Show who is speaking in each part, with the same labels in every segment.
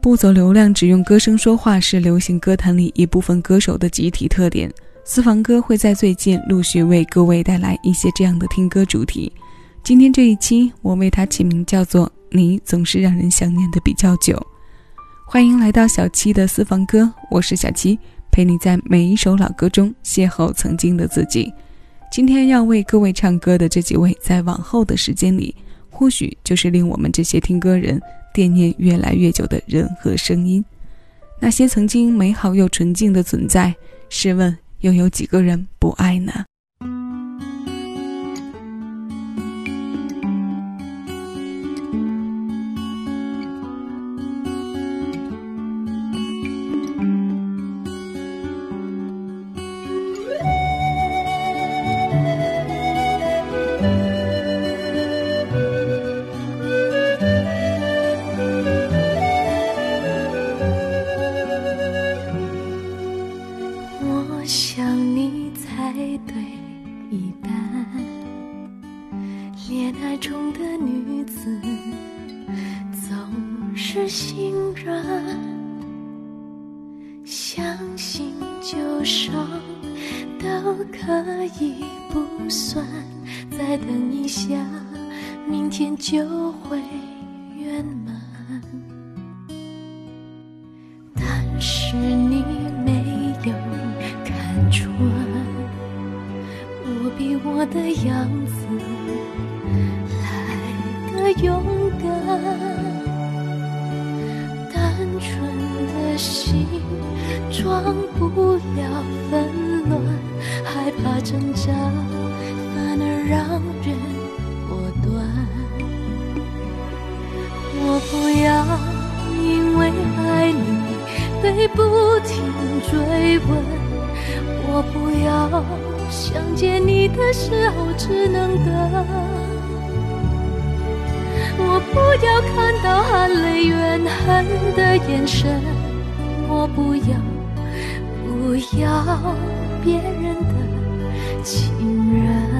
Speaker 1: 不走流量，只用歌声说话是流行歌坛里一部分歌手的集体特点。私房歌会在最近陆续为各位带来一些这样的听歌主题。今天这一期，我为它起名叫做“你总是让人想念的比较久”。欢迎来到小七的私房歌，我是小七，陪你在每一首老歌中邂逅曾经的自己。今天要为各位唱歌的这几位，在往后的时间里，或许就是令我们这些听歌人。惦念越来越久的人和声音，那些曾经美好又纯净的存在，试问又有几个人不爱呢？
Speaker 2: 手都可以不算，再等一下，明天就会圆满。但是你没有看穿，我比我的样子装不了纷乱。害怕挣扎，反而让人果断。我不要因为爱你被不停追问，我不要想见你的时候只能等，我不要看到含泪怨恨的眼神，我不要，不要别人的。情人。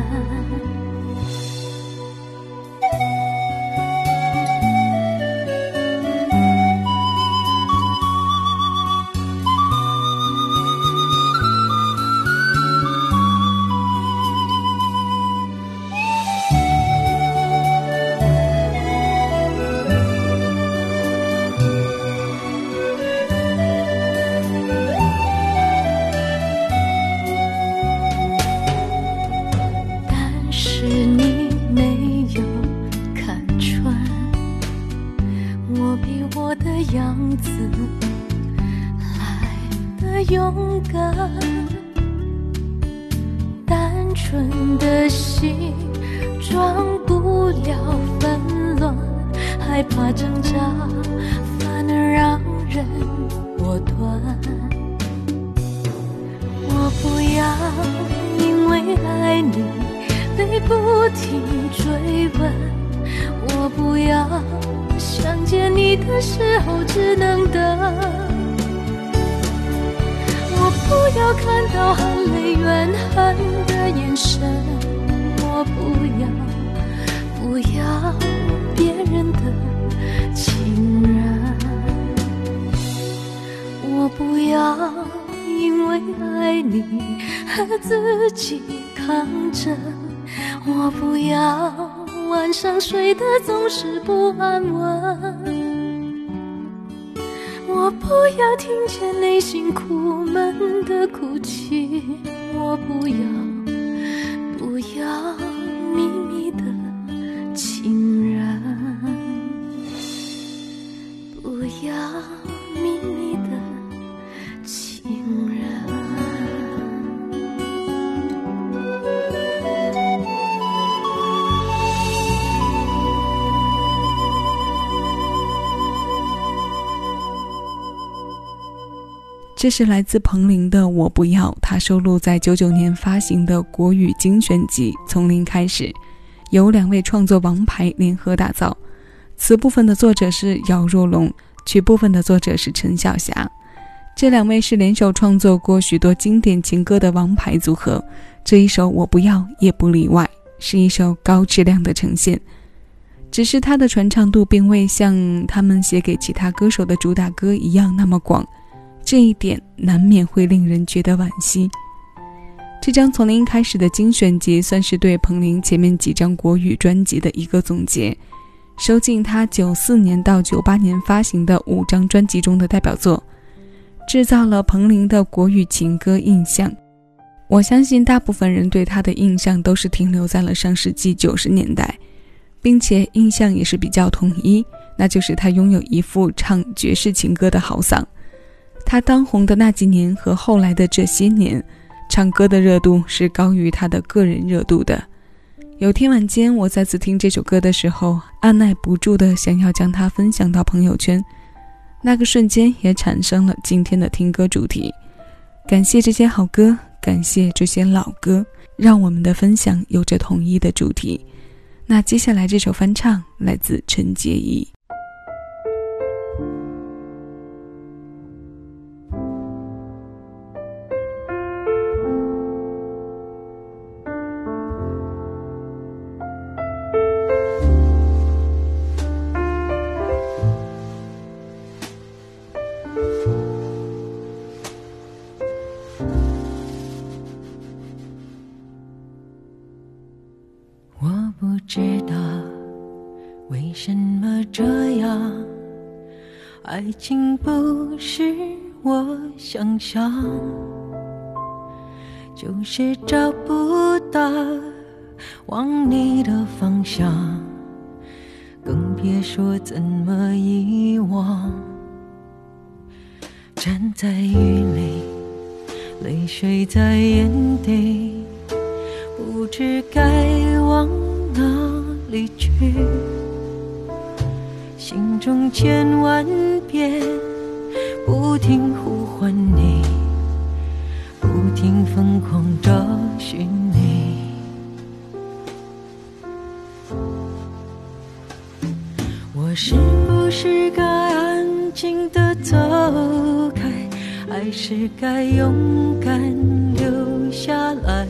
Speaker 2: 爱你被不停追问，我不要想见你的时候只能等，我不要看到含泪怨恨的眼神，我不要，不要。别人的情人，我不要因为爱你和自己躺着，我不要晚上睡得总是不安稳，我不要听见内心苦闷的哭泣，我不要，不要
Speaker 1: 这是来自彭羚的《我不要》，它收录在九九年发行的国语精选集《从零开始》，由两位创作王牌联合打造。词部分的作者是姚若龙，曲部分的作者是陈小霞。这两位是联手创作过许多经典情歌的王牌组合，这一首《我不要》也不例外，是一首高质量的呈现。只是它的传唱度并未像他们写给其他歌手的主打歌一样那么广，这一点难免会令人觉得惋惜。这张从零开始的精选集，算是对彭羚前面几张国语专辑的一个总结，收进他九四年到九八年发行的五张专辑中的代表作，制造了彭羚的国语情歌印象。我相信大部分人对他的印象都是停留在了上世纪九十年代，并且印象也是比较统一，那就是他拥有一副唱爵士情歌的好嗓。他当红的那几年和后来的这些年，唱歌的热度是高于他的个人热度的。有天晚间，我再次听这首歌的时候，按耐不住的想要将它分享到朋友圈，那个瞬间也产生了今天的听歌主题。感谢这些好歌。感谢这些老歌，让我们的分享有着统一的主题。那接下来这首翻唱来自陈洁仪。
Speaker 3: 爱情不是我想象，就是找不到往你的方向，更别说怎么遗忘。站在雨里，泪水在眼底，不知该往。哪里去？心中千万遍不停呼唤你，不停疯狂找寻你。我是不是该安静的走开，还是该勇敢留下来？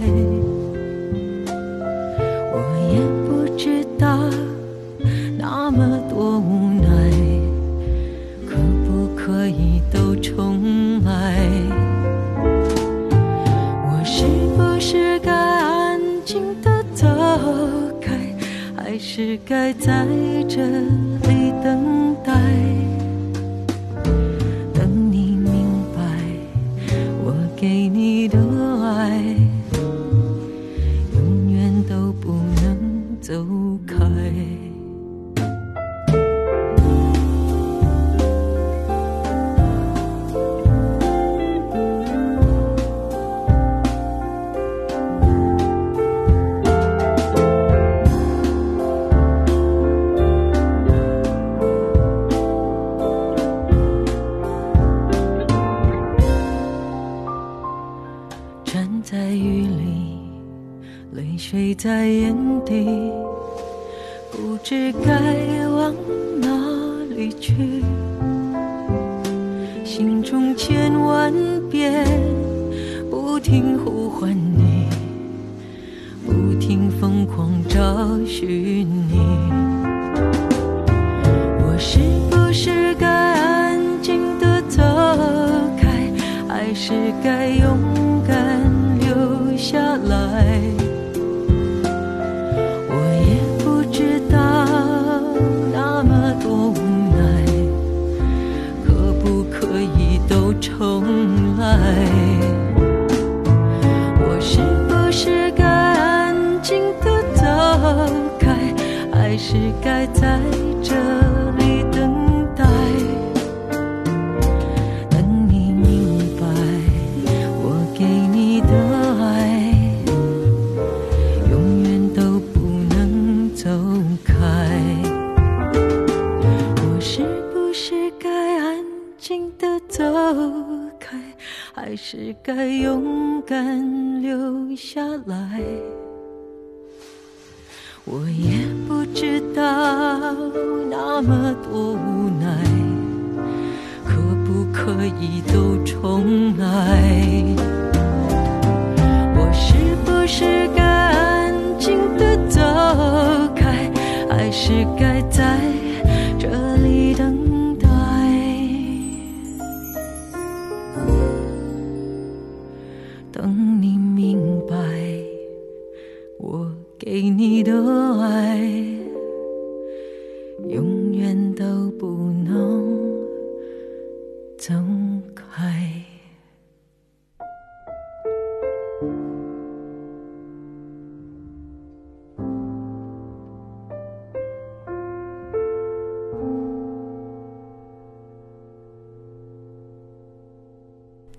Speaker 3: 是该勇敢留下来我也不知道那么多无奈可不可以都重来？我是不是该安静的走开还是该在是该勇敢留下来。我也不知道那么多无奈，可不可以都重来？我是不是该安静的走开？还是？该在等你明白，我给你的爱，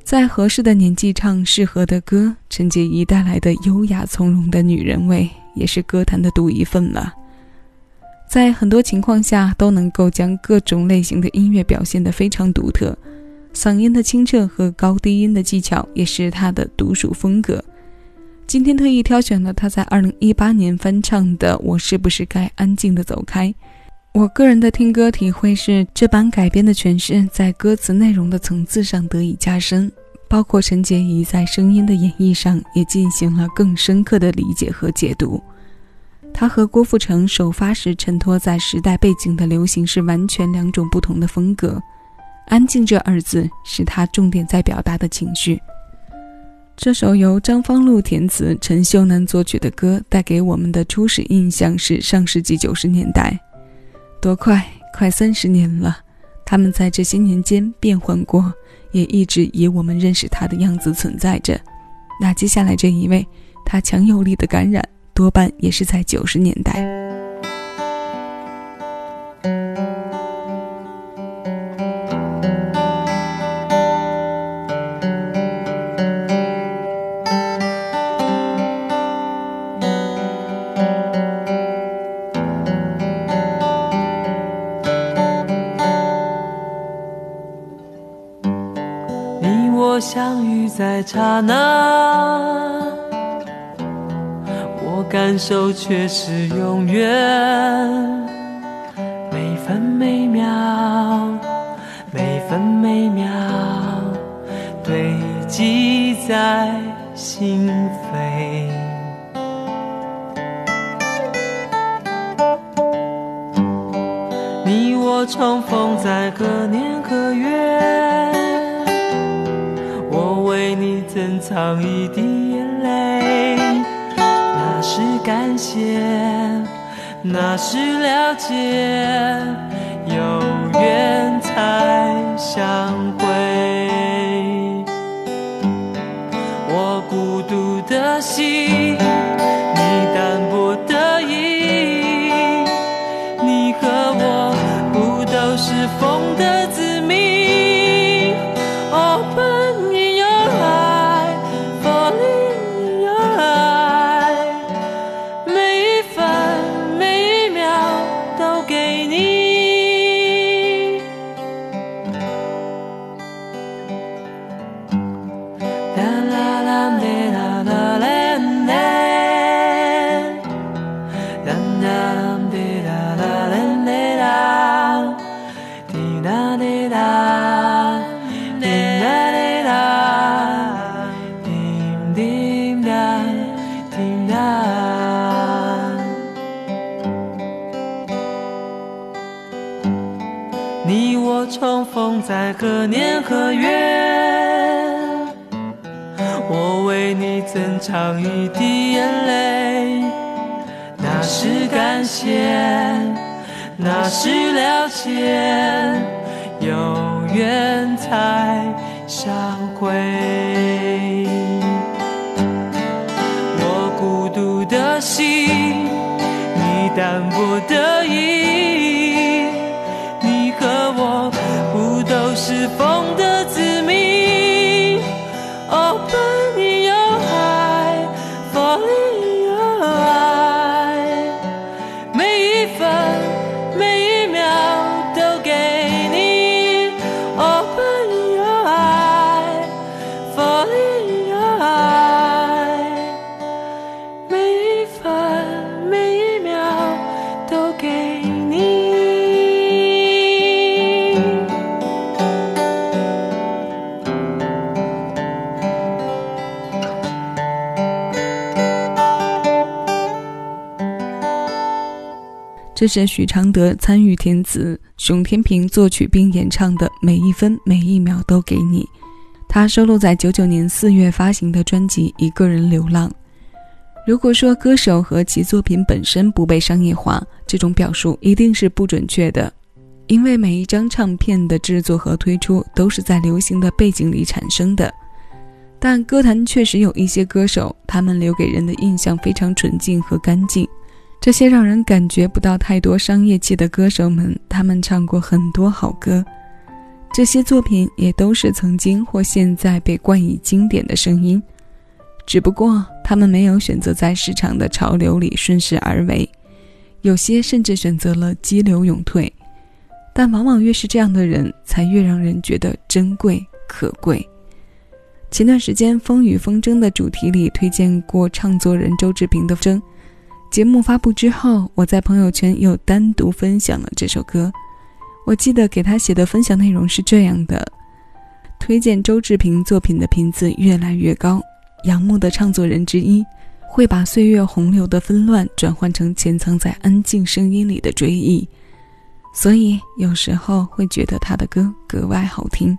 Speaker 1: 在合适的年纪唱适合的歌，陈洁仪带来的优雅从容的女人味，也是歌坛的独一份了。在很多情况下，都能够将各种类型的音乐表现得非常独特。嗓音的清澈和高低音的技巧，也是她的独属风格。今天特意挑选了她在2018年翻唱的《我是不是该安静的走开》。我个人的听歌体会是，这版改编的诠释在歌词内容的层次上得以加深，包括陈洁仪在声音的演绎上也进行了更深刻的理解和解读。他和郭富城首发时衬托在时代背景的流行是完全两种不同的风格。安静这二字是他重点在表达的情绪。这首由张方路填词、陈秀楠作曲的歌，带给我们的初始印象是上世纪九十年代。多快，快三十年了！他们在这些年间变换过，也一直以我们认识他的样子存在着。那接下来这一位，他强有力的感染，多半也是在九十年代。
Speaker 3: 感受却是永远。每分每秒，每分每秒，堆积在心扉。你我重逢在何年何月？我为你珍藏一滴，感谢，那是了解，有缘才相会。心，你淡泊的意，
Speaker 1: 这是许常德参与填词，熊天平作曲并演唱的《每一分每一秒都给你》，他收录在九九年四月发行的专辑《一个人流浪》。如果说歌手和其作品本身不被商业化，这种表述一定是不准确的，因为每一张唱片的制作和推出都是在流行的背景里产生的。但歌坛确实有一些歌手，他们留给人的印象非常纯净和干净。这些让人感觉不到太多商业气的歌手们，他们唱过很多好歌，这些作品也都是曾经或现在被冠以经典的声音，只不过。他们没有选择在市场的潮流里顺势而为，有些甚至选择了激流勇退，但往往越是这样的人，才越让人觉得珍贵可贵。前段时间《风雨风筝》的主题里推荐过唱作人周志平的《筝》，节目发布之后，我在朋友圈又单独分享了这首歌。我记得给他写的分享内容是这样的：推荐周志平作品的频次越来越高。仰慕的唱作人之一，会把岁月洪流的纷乱转换成潜藏在安静声音里的追忆，所以有时候会觉得他的歌格外好听。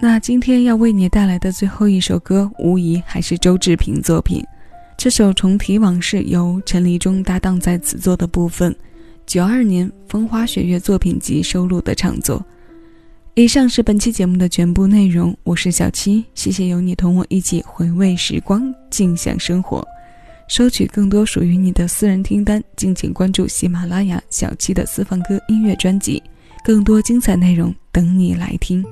Speaker 1: 那今天要为你带来的最后一首歌，无疑还是周志平作品。这首《重提往事》由陈立中搭档在此作的部分，九二年《风花雪月》作品集收录的唱作。以上是本期节目的全部内容，我是小七，谢谢有你同我一起回味时光，静享生活。收取更多属于你的私人听单，敬请关注喜马拉雅小七的私房歌音乐专辑，更多精彩内容等你来听。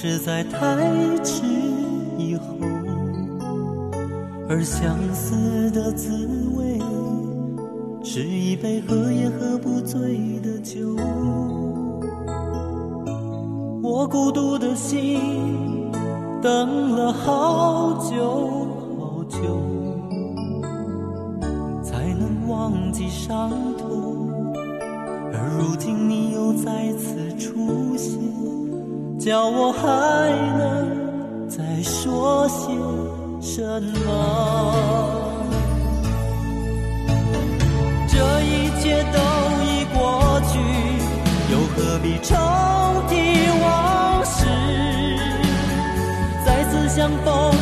Speaker 4: 是在太迟以后；而相思的滋味，是一杯喝也喝不醉的酒。我孤独的心，等了好久好久，才能忘记伤痛。而如今你又再次出现，叫我还能再说些什么？这一切都已过去，又何必重提往事？再次相逢，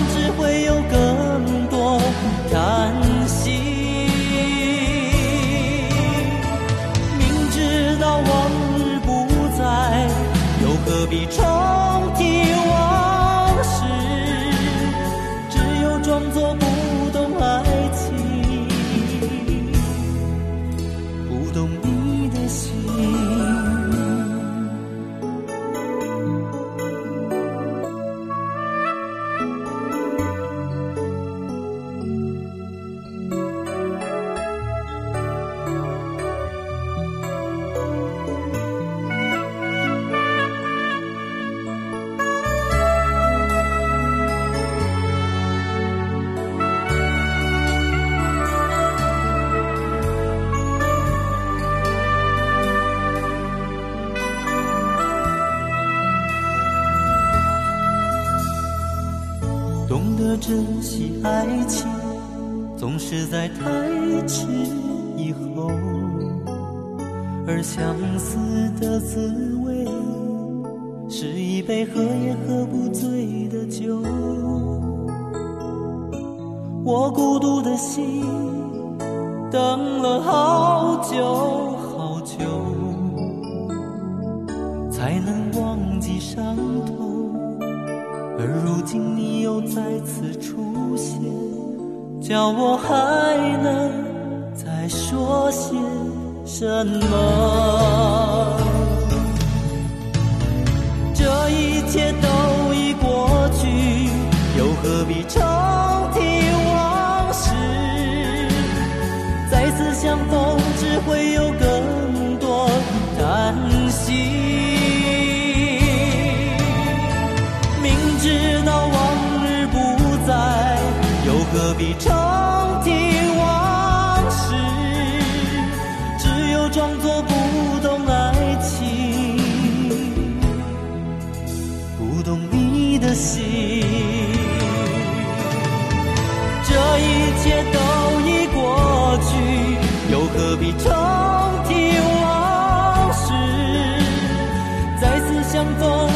Speaker 4: 相思的滋味，是一杯喝也喝不醉的酒。我孤独的心，等了好久好久，才能忘记伤痛。而如今你又再次出现，叫我还能再说些什么？这一切都已过去，又何必重提往事？再次相逢，只会有更多担心。明知道往日不再，又何必重。装作不懂爱情不懂你的心这一切都已过去又何必重提往事？再次相逢